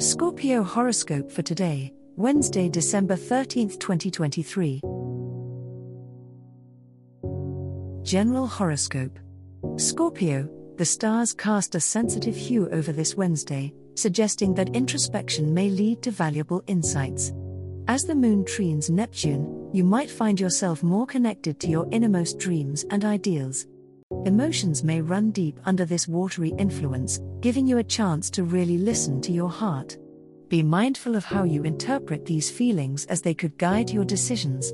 Scorpio horoscope for today, Wednesday, December 13th, 2023. General horoscope. Scorpio, the stars cast a sensitive hue over this Wednesday, suggesting that introspection may lead to valuable insights. As the moon trines Neptune, you might find yourself more connected to your innermost dreams and ideals. Emotions may run deep under this watery influence, giving you a chance to really listen to your heart. Be mindful of how you interpret these feelings as they could guide your decisions.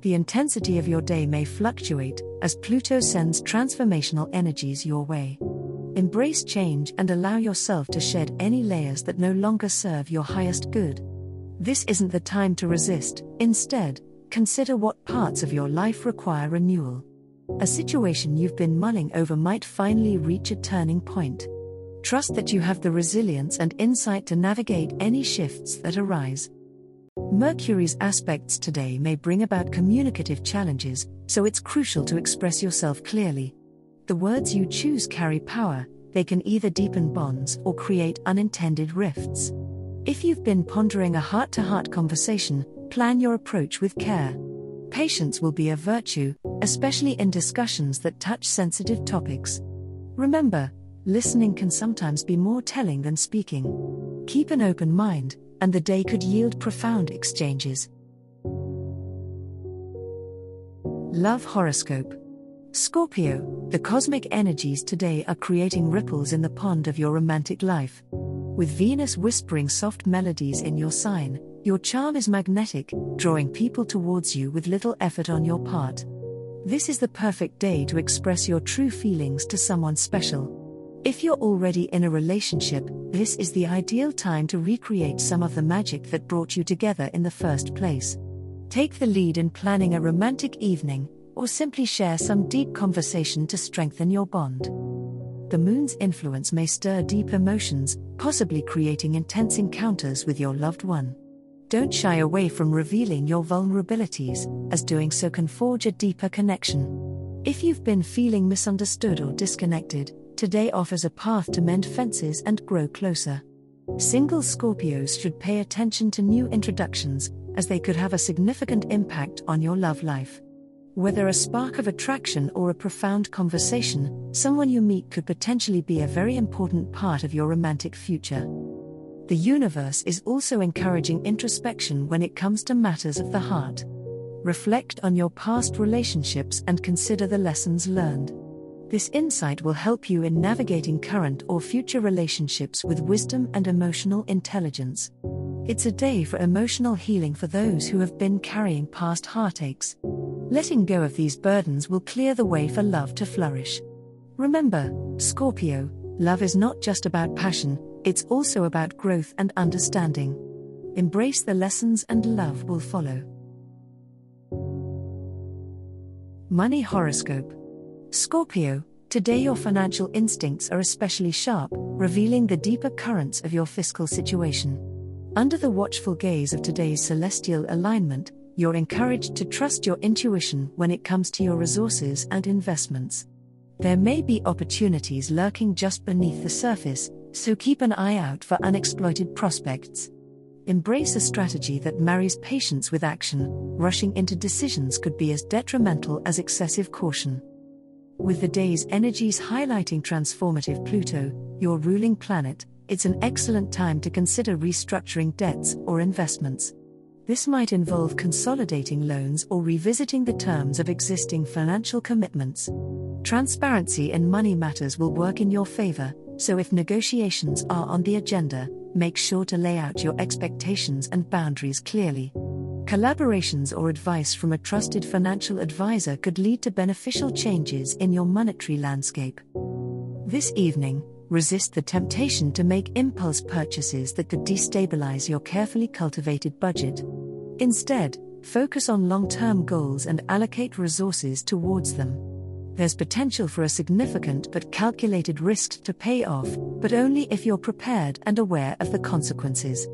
The intensity of your day may fluctuate as Pluto sends transformational energies your way. Embrace change and allow yourself to shed any layers that no longer serve your highest good. This isn't the time to resist, instead, consider what parts of your life require renewal. A situation you've been mulling over might finally reach a turning point. Trust that you have the resilience and insight to navigate any shifts that arise. Mercury's aspects today may bring about communicative challenges, so it's crucial to express yourself clearly. The words you choose carry power, they can either deepen bonds or create unintended rifts. If you've been pondering a heart to heart conversation, plan your approach with care. Patience will be a virtue, especially in discussions that touch sensitive topics. Remember, listening can sometimes be more telling than speaking. Keep an open mind, and the day could yield profound exchanges. Love Horoscope Scorpio, the cosmic energies today are creating ripples in the pond of your romantic life. With Venus whispering soft melodies in your sign, your charm is magnetic, drawing people towards you with little effort on your part. This is the perfect day to express your true feelings to someone special. If you're already in a relationship, this is the ideal time to recreate some of the magic that brought you together in the first place. Take the lead in planning a romantic evening, or simply share some deep conversation to strengthen your bond. The moon's influence may stir deep emotions, possibly creating intense encounters with your loved one. Don't shy away from revealing your vulnerabilities, as doing so can forge a deeper connection. If you've been feeling misunderstood or disconnected, today offers a path to mend fences and grow closer. Single Scorpios should pay attention to new introductions, as they could have a significant impact on your love life. Whether a spark of attraction or a profound conversation, someone you meet could potentially be a very important part of your romantic future. The universe is also encouraging introspection when it comes to matters of the heart. Reflect on your past relationships and consider the lessons learned. This insight will help you in navigating current or future relationships with wisdom and emotional intelligence. It's a day for emotional healing for those who have been carrying past heartaches. Letting go of these burdens will clear the way for love to flourish. Remember, Scorpio, love is not just about passion, it's also about growth and understanding. Embrace the lessons and love will follow. Money Horoscope Scorpio, today your financial instincts are especially sharp, revealing the deeper currents of your fiscal situation. Under the watchful gaze of today's celestial alignment, you're encouraged to trust your intuition when it comes to your resources and investments. There may be opportunities lurking just beneath the surface, so keep an eye out for unexploited prospects. Embrace a strategy that marries patience with action, rushing into decisions could be as detrimental as excessive caution. With the day's energies highlighting transformative Pluto, your ruling planet, it's an excellent time to consider restructuring debts or investments. This might involve consolidating loans or revisiting the terms of existing financial commitments. Transparency in money matters will work in your favor, so if negotiations are on the agenda, make sure to lay out your expectations and boundaries clearly. Collaborations or advice from a trusted financial advisor could lead to beneficial changes in your monetary landscape. This evening, resist the temptation to make impulse purchases that could destabilize your carefully cultivated budget. Instead, focus on long term goals and allocate resources towards them. There's potential for a significant but calculated risk to pay off, but only if you're prepared and aware of the consequences.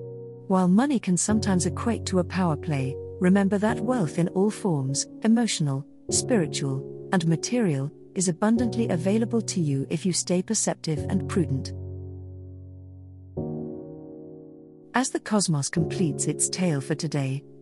While money can sometimes equate to a power play, remember that wealth in all forms emotional, spiritual, and material is abundantly available to you if you stay perceptive and prudent. As the cosmos completes its tale for today,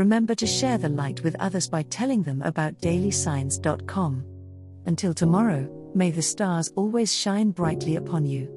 remember to share the light with others by telling them about dailysigns.com. Until tomorrow, may the stars always shine brightly upon you.